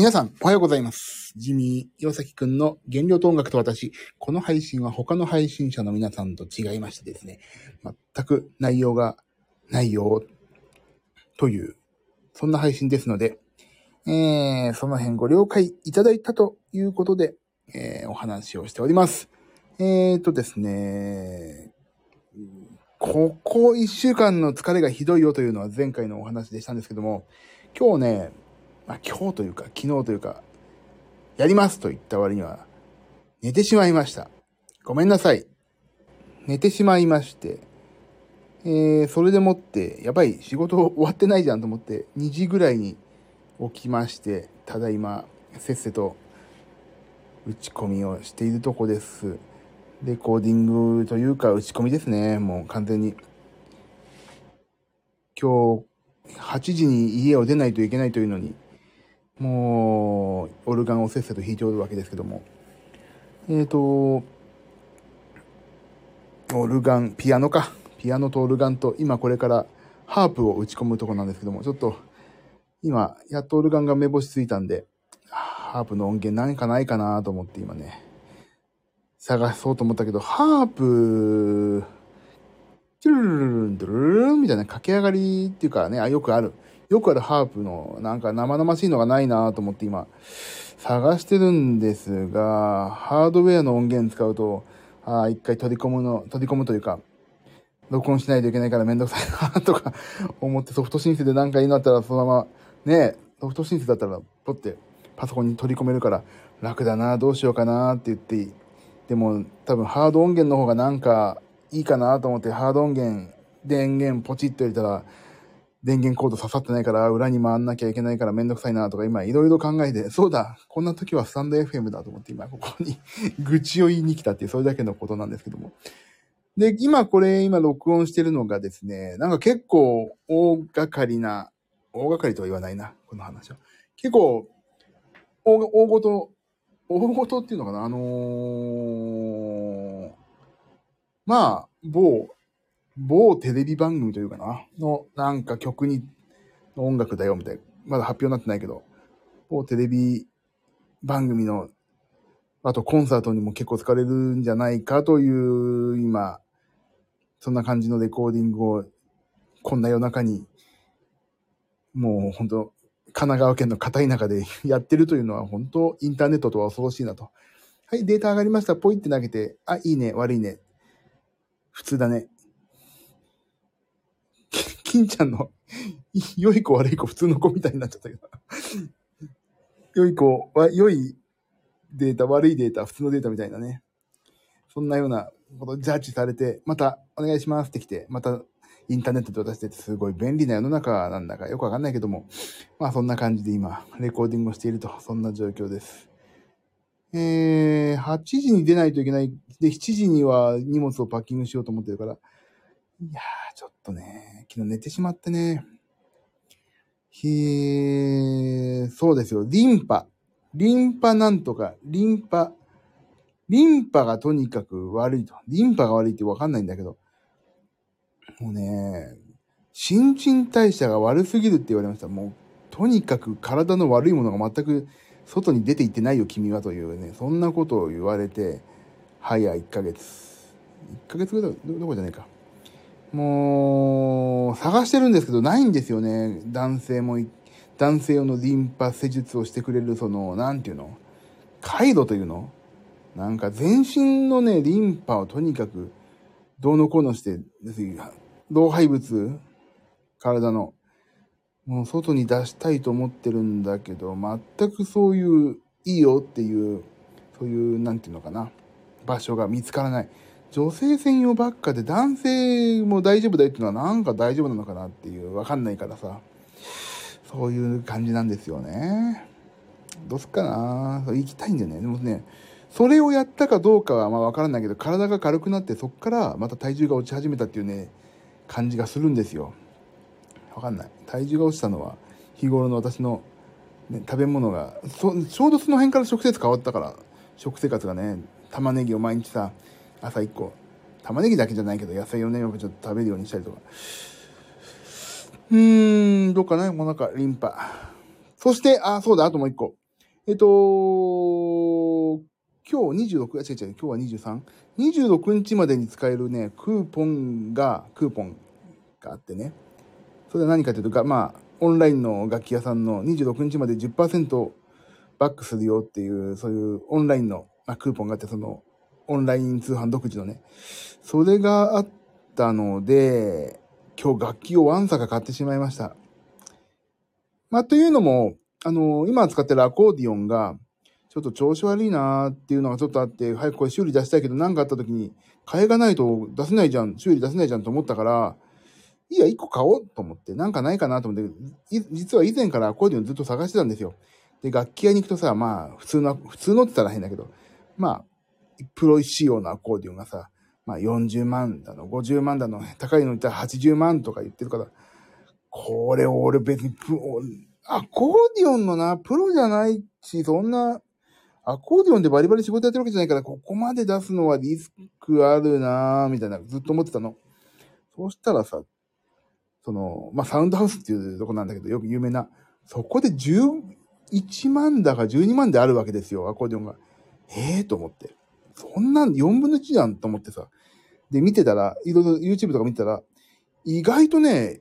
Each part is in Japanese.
皆さん、おはようございます。ジミー、岩崎くんの原料と音楽と私。この配信は他の配信者の皆さんと違いましてですね、全く内容がないよ、という、そんな配信ですので、えー、その辺ご了解いただいたということで、えー、お話をしております。えーとですね、ここ一週間の疲れがひどいよというのは前回のお話でしたんですけども、今日ね、まあ今日というか昨日というか、やりますと言った割には、寝てしまいました。ごめんなさい。寝てしまいまして、えー、それでもって、やばい、仕事終わってないじゃんと思って、2時ぐらいに起きまして、ただいま、せっせと打ち込みをしているとこです。レコーディングというか打ち込みですね。もう完全に。今日、8時に家を出ないといけないというのに、もう、オルガンをせっせと弾いておるわけですけども。えっ、と、オルガン、ピアノか。ピアノとオルガンと、今これからハープを打ち込むとこなんですけども、ちょっと、今、やっとオルガンが目星ついたんで、ハープの音源何かないかなと思って今ね、探そうと思ったけど、ハープ、チュルルルルンドゥルルルンみたいな駆け上がりっていうかね、あ、よくある。よくあるハープのなんか生々しいのがないなと思って今、探してるんですが、ハードウェアの音源使うと、ああ一回取り込むの、取り込むというか、録音しないといけないからめんどくさいなとか思ってソフトシンセでなんかいいのあったらそのまま、ねソフトシンセだったらポってパソコンに取り込めるから楽だな、どうしようかなって言って、でも多分ハード音源の方がなんかいいかなと思ってハード音源、電源ポチッと入れたら電源コード刺さってないから裏に回んなきゃいけないからめんどくさいなとか今いろいろ考えて、そうだ、こんな時はスタンド FM だと思って今ここに 愚痴を言いに来たっていうそれだけのことなんですけども。で、今これ今録音してるのがですね、なんか結構大掛かりな、大掛かりとは言わないな、この話は。結構大大ごと、大ごとっていうのかなあのー、まあ、某、某テレビ番組というかなの、なんか曲に、の音楽だよみたいな。まだ発表になってないけど、某テレビ番組の、あとコンサートにも結構使われるんじゃないかという、今、そんな感じのレコーディングを、こんな夜中に、もう本当神奈川県の片田舎で やってるというのは本当インターネットとは恐ろしいなと。はい、データ上がりました。ポイって投げて、あ、いいね、悪いね。普通だね。金ちゃんの、良い子悪い子普通の子みたいになっちゃったけど。良い子は、良いデータ、悪いデータ、普通のデータみたいなね。そんなようなことジャッジされて、またお願いしますって来て、またインターネットで渡しててすごい便利な世の中なんだかよくわかんないけども、まあそんな感じで今、レコーディングをしていると、そんな状況です。えー、8時に出ないといけない。で、7時には荷物をパッキングしようと思ってるから、いやー、ちょっとね、昨日寝てしまってね。へー、そうですよ、リンパ。リンパなんとか、リンパ、リンパがとにかく悪いと。リンパが悪いってわかんないんだけど、もうね、新陳代謝が悪すぎるって言われました。もう、とにかく体の悪いものが全く外に出ていってないよ、君はというね、そんなことを言われて、早1ヶ月。1ヶ月ぐらい、どどこじゃないか。もう、探してるんですけど、ないんですよね。男性も、男性用のリンパ施術をしてくれる、その、なんていうの？回路というの？なんか全身のね、リンパをとにかく、どうのこうのして、老廃物？体の。もう外に出したいと思ってるんだけど、全くそういう、いいよっていう、そういう、なんていうのかな？場所が見つからない。女性専用ばっかで男性も大丈夫だよっていうのはなんか大丈夫なのかなっていう、わかんないからさ。そういう感じなんですよね。どうすっかな行きたいんだよね。でもね、それをやったかどうかはまあわからないけど、体が軽くなってそっからまた体重が落ち始めたっていうね、感じがするんですよ。わかんない。体重が落ちたのは日頃の私の、ね、食べ物がそ、ちょうどその辺から食生活変わったから、食生活がね、玉ねぎを毎日さ、朝1個、玉ねぎだけじゃないけど野菜をねよく、ちょっと食べるようにしたりとか。うーん、どうかなもうなんか、リンパ。そして、あ、そうだ、あともう一個。えっと、今日26、あ、違う違う、今日は 23?26 日までに使えるね、クーポンが、クーポンがあってね。それは何かというと、まあ、オンラインの楽器屋さんの26日まで10%バックするよっていう、そういうオンラインの、まあ、クーポンがあって、その、オンライン通販独自のね。それがあったので、今日楽器をワンサカ買ってしまいました。まあ、というのも、あの、今使ってるアコーディオンが、ちょっと調子悪いなーっていうのがちょっとあって、早くこれ修理出したいけど何かあった時に、替えがないと出せないじゃん、修理出せないじゃんと思ったから、いや、一個買おうと思って、なんかないかなと思って、実は以前からアコーディオンずっと探してたんですよ。で、楽器屋に行くとさ、まあ、普通の、普通のって言ったら変だけど、まあ、プロ仕様のアコーディオンがさ、まあ40万だの、50万だの、高いの言ったら80万とか言ってるから、これ俺別にプロ、アコーディオンのな、プロじゃないし、そんな、アコーディオンでバリバリ仕事やってるわけじゃないから、ここまで出すのはリスクあるなぁ、みたいな、ずっと思ってたの。そうしたらさ、その、まあ、サウンドハウスっていうとこなんだけど、よく有名な、そこで11万だか12万であるわけですよ、アコーディオンが。ええー、と思って。そんなん4分の1じゃんと思ってさ。で、見てたら、いろいろ YouTube とか見てたら、意外とね、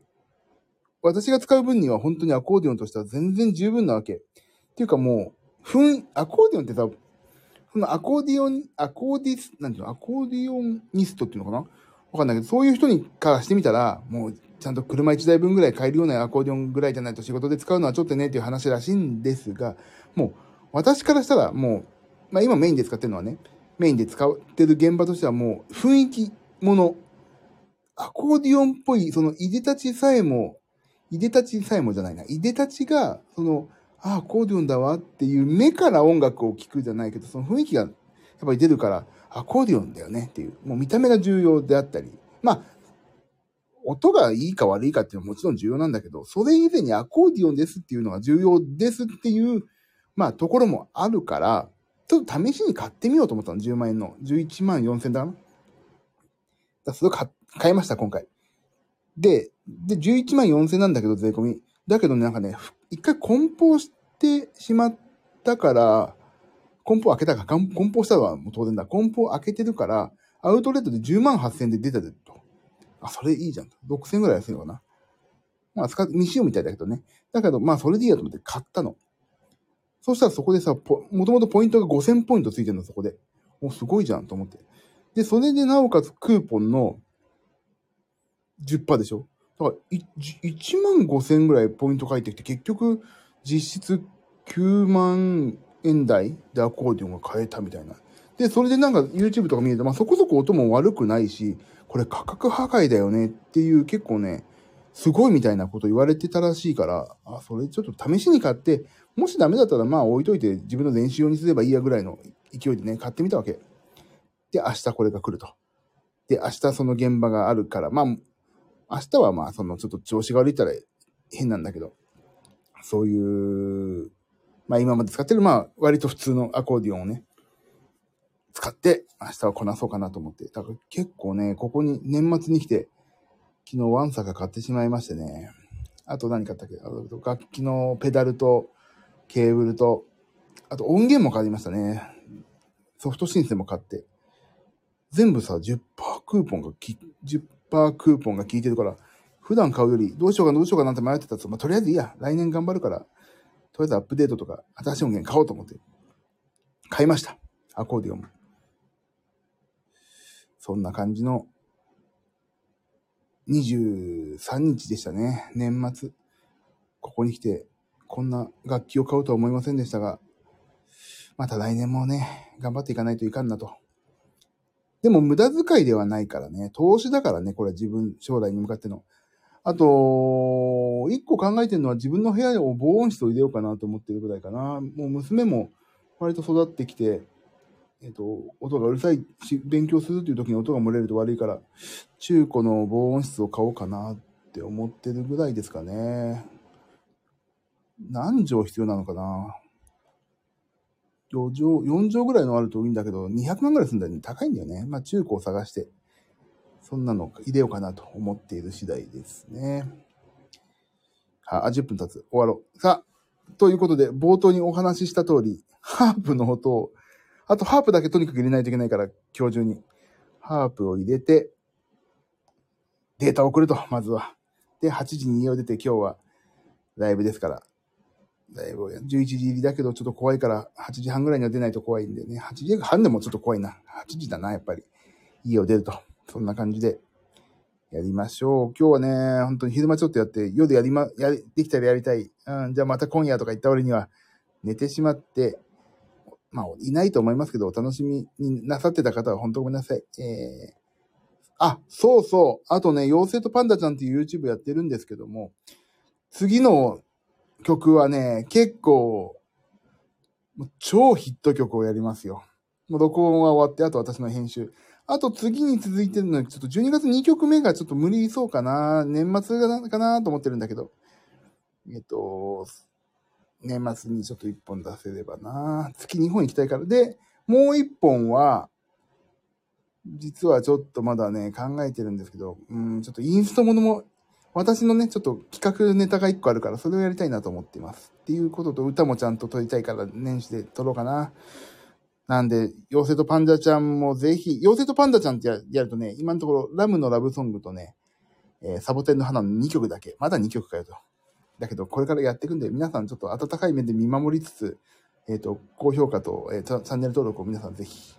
私が使う分には本当にアコーディオンとしては全然十分なわけ。っていうかもう、ふん、アコーディオンってさ、そのアコーディオン、アコーディス、なんていうの、アコーディオンニストっていうのかな？わかんないけど、そういう人にからしてみたら、もうちゃんと車1台分ぐらい買えるようなアコーディオンぐらいじゃないと仕事で使うのはちょっとねっていう話らしいんですが、もう私からしたらもう、まあ今メインで使ってるのはね、メインで使ってる現場としてはもう雰囲気もの、アコーディオンっぽい、そのいでたちさえも、いでたちさえもじゃないな、いでたちが、その、ああ、アコーディオンだわっていう目から音楽を聴くじゃないけど、その雰囲気がやっぱり出るから、アコーディオンだよねっていう、もう見た目が重要であったり、まあ、音がいいか悪いかっていうのはもちろん重要なんだけど、それ以前にアコーディオンですっていうのが重要ですっていう、まあ、ところもあるから、ちょっと試しに買ってみようと思ったの、10万円の。11万4千だな。だそれを買買いました、今回。で、で、11万4千なんだけど、税込み。だけどね、なんかね、一回梱包してしまったから、梱包開けたか、梱包したのはもう当然だ。梱包開けてるから、アウトレットで10万8千で出たでと。あ、それいいじゃん。6千ぐらい安いのかな。まあ、使未使用みたいだけどね。だけど、まあ、それでいいやと思って買ったの。そしたらそこでさ、もともとポイントが5000ポイントついてるの、そこで。お、すごいじゃんと思って。で、それでなおかつクーポンの10%でしょ？だから、1万5000ぐらいポイント返ってきて、結局、実質9万円台でアコーディオンが買えたみたいな。で、それでなんか YouTube とか見ると、まあそこそこ音も悪くないし、これ価格破壊だよねっていう結構ね、すごいみたいなこと言われてたらしいから、あ、それちょっと試しに買って、もしダメだったらまあ置いといて自分の練習用にすればいいやぐらいの勢いでね、買ってみたわけ。で、明日これが来ると。で、明日その現場があるから、まあ、明日はまあ、そのちょっと調子が悪いったら変なんだけど、そういう、まあ今まで使ってる、まあ割と普通のアコーディオンをね、使って明日はこなそうかなと思って。だから結構ね、ここに年末に来て、昨日ワンサカ買ってしまいましてね。あと何買ったっけ？あと楽器のペダルとケーブルと、あと音源も買いましたね。ソフトシンセも買って。全部さ、10%クーポンがき、10%クーポンが効いてるから、普段買うよりどうしようかどうしようかなって迷ってたやつ、まあ、とりあえずいいや。来年頑張るから、とりあえずアップデートとか、新しい音源買おうと思って、買いました。アコーディオン。そんな感じの、23日でしたね。年末。ここに来て、こんな楽器を買うとは思いませんでしたが、また来年もね、頑張っていかないといかんなと。でも無駄遣いではないからね。投資だからね、これは自分、将来に向かっての。あと、一個考えてるのは自分の部屋を防音室を入れようかなと思ってるぐらいかな。もう娘も割と育ってきて、えっ、と、音がうるさいし、勉強するという時に音が漏れると悪いから、中古の防音室を買おうかなって思ってるぐらいですかね。何畳必要なのかな？4畳、4畳ぐらいのあるといいんだけど、200万ぐらいするんだよね。高いんだよね。まあ中古を探して、そんなの入れようかなと思っている次第ですね。はあ、10分経つ。終わろう。さあ、ということで、冒頭にお話しした通り、ハープの音を、あとハープだけとにかく入れないといけないから、今日中に。ハープを入れて、データを送ると、まずは。で、8時に家を出て今日はライブですから。ライブを11時入りだけどちょっと怖いから、8時半ぐらいには出ないと怖いんでね。8時半でもちょっと怖いな。8時だな、やっぱり。家を出ると。そんな感じでやりましょう。今日はね、本当に昼間ちょっとやって、夜でやりま、や、できたらやりたい。うん、じゃあまた今夜とか言った俺には、寝てしまって、まあ、いないと思いますけど、お楽しみになさってた方は本当ごめんなさい。えー、あ、そうそう。あとね、妖精とパンダちゃんっていう YouTube やってるんですけども、次の曲はね、結構、超ヒット曲をやりますよ。もう録音は終わって、あと私の編集。あと次に続いてるのは、ちょっと12月2曲目がちょっと無理そうかな。年末かなと思ってるんだけど。えっと、年末にちょっと1本出せればな。月2本行きたいから。で、もう1本は、実はちょっとまだね、考えてるんですけど、うん、ちょっとインストものも、私のね、ちょっと企画ネタが1個あるから、それをやりたいなと思っています。っていうことと、歌もちゃんと撮りたいから、年始で撮ろうかな。なんで、妖精とパンダちゃんもぜひ、妖精とパンダちゃんってやるとね、今のところ、ラムのラブソングとね、えー、サボテンの花の2曲だけ。まだ2曲かよと。だけど、これからやっていくんで、皆さんちょっと温かい目で見守りつつ、えっ、ー、と、高評価と、えー、チャンネル登録を皆さんぜひ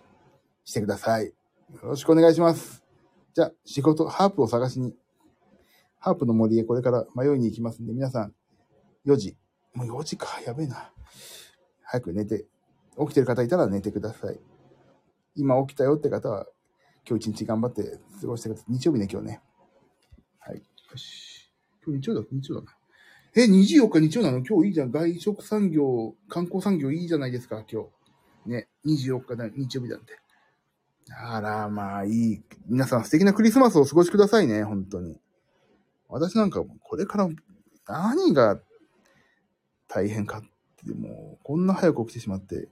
してください。よろしくお願いします。じゃあ、仕事、ハープを探しに、ハープの森へこれから迷いに行きますんで、皆さん、4時。もう4時か。やべえな。早く寝て、起きてる方いたら寝てください。今起きたよって方は、今日一日頑張って過ごしてください。日曜日ね、今日ね。はい。よし。今日日曜だ、日曜だな。え、24日日曜なの？今日いいじゃん。外食産業、観光産業いいじゃないですか、今日。ね。24日だ、日曜日なんで。あら、まあいい。皆さん素敵なクリスマスをお過ごしくださいね、本当に。私なんかこれから何が大変かって、もう、こんな早く起きてしまって、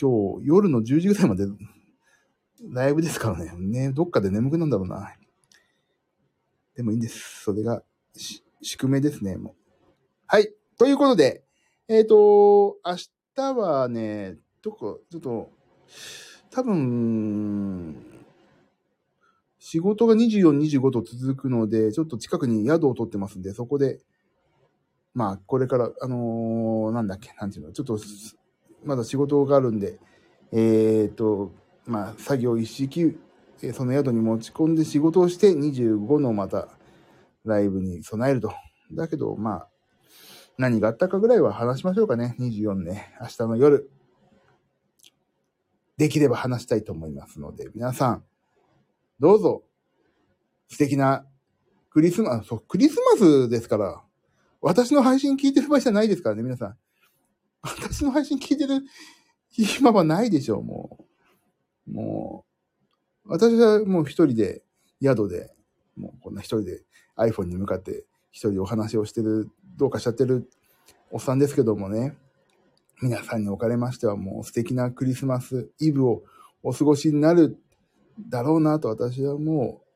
今日夜の10時ぐらいまでライブですからね。ね、どっかで眠くなんだろうな。でもいいんです。それが、宿命ですね、もう。はい。ということで、えっ、ー、と、明日はね、どこ、ちょっと、多分、仕事が24、25と続くので、ちょっと近くに宿を取ってますんで、そこで、まあ、これから、あのー、なんだっけ、なんていうの、ちょっと、まだ仕事があるんで、えっ、と、まあ、作業一式、その宿に持ち込んで仕事をして25のまたライブに備えると。だけど、まあ、何があったかぐらいは話しましょうかね。24ね。明日の夜。できれば話したいと思いますので、皆さん、どうぞ、素敵なクリスマス、そう、クリスマスですから、私の配信聞いてる場合じゃないですからね、皆さん。私の配信聞いてる暇はないでしょう、もう。もう、私はもう一人で、宿で、もうこんな一人で iPhone に向かって一人お話をしてる、どうかしちゃってるおっさんですけどもね、皆さんにおかれましてはもう素敵なクリスマスイブをお過ごしになるだろうなと私はもう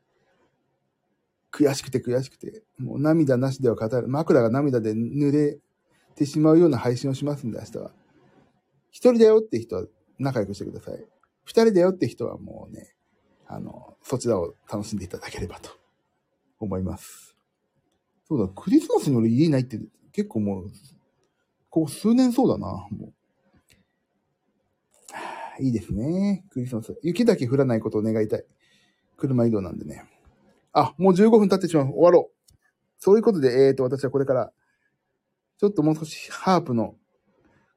悔しくて悔しくて、もう涙なしでは語る、枕が涙で濡れてしまうような配信をしますんで、明日は。一人だよって人は仲良くしてください。二人だよって人はもうね、あの、そちらを楽しんでいただければと思います。そうだ、クリスマスに俺家ないって結構もう、ここ数年そうだな、もう。いいですね。クリスマス。雪だけ降らないことを願いたい。車移動なんでね。あ、もう15分経ってしまう。終わろう。そういうことで、えーと、私はこれから、ちょっともう少しハープの、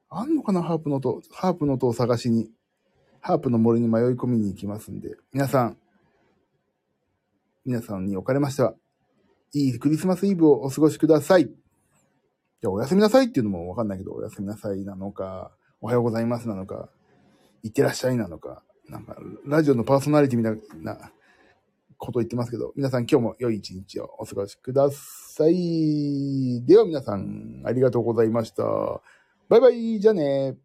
あんのかな？ハープの音、ハープの音を探しに、ハープの森に迷い込みに行きますんで、皆さん、皆さんにおかれましては、いいクリスマスイブをお過ごしください。じゃあ、おやすみなさいっていうのもわかんないけど、おやすみなさいなのか、おはようございますなのか、いってらっしゃいなのか、なんか、ラジオのパーソナリティみたいなこと言ってますけど、皆さん今日も良い一日をお過ごしください。では皆さん、ありがとうございました。バイバイ、じゃあね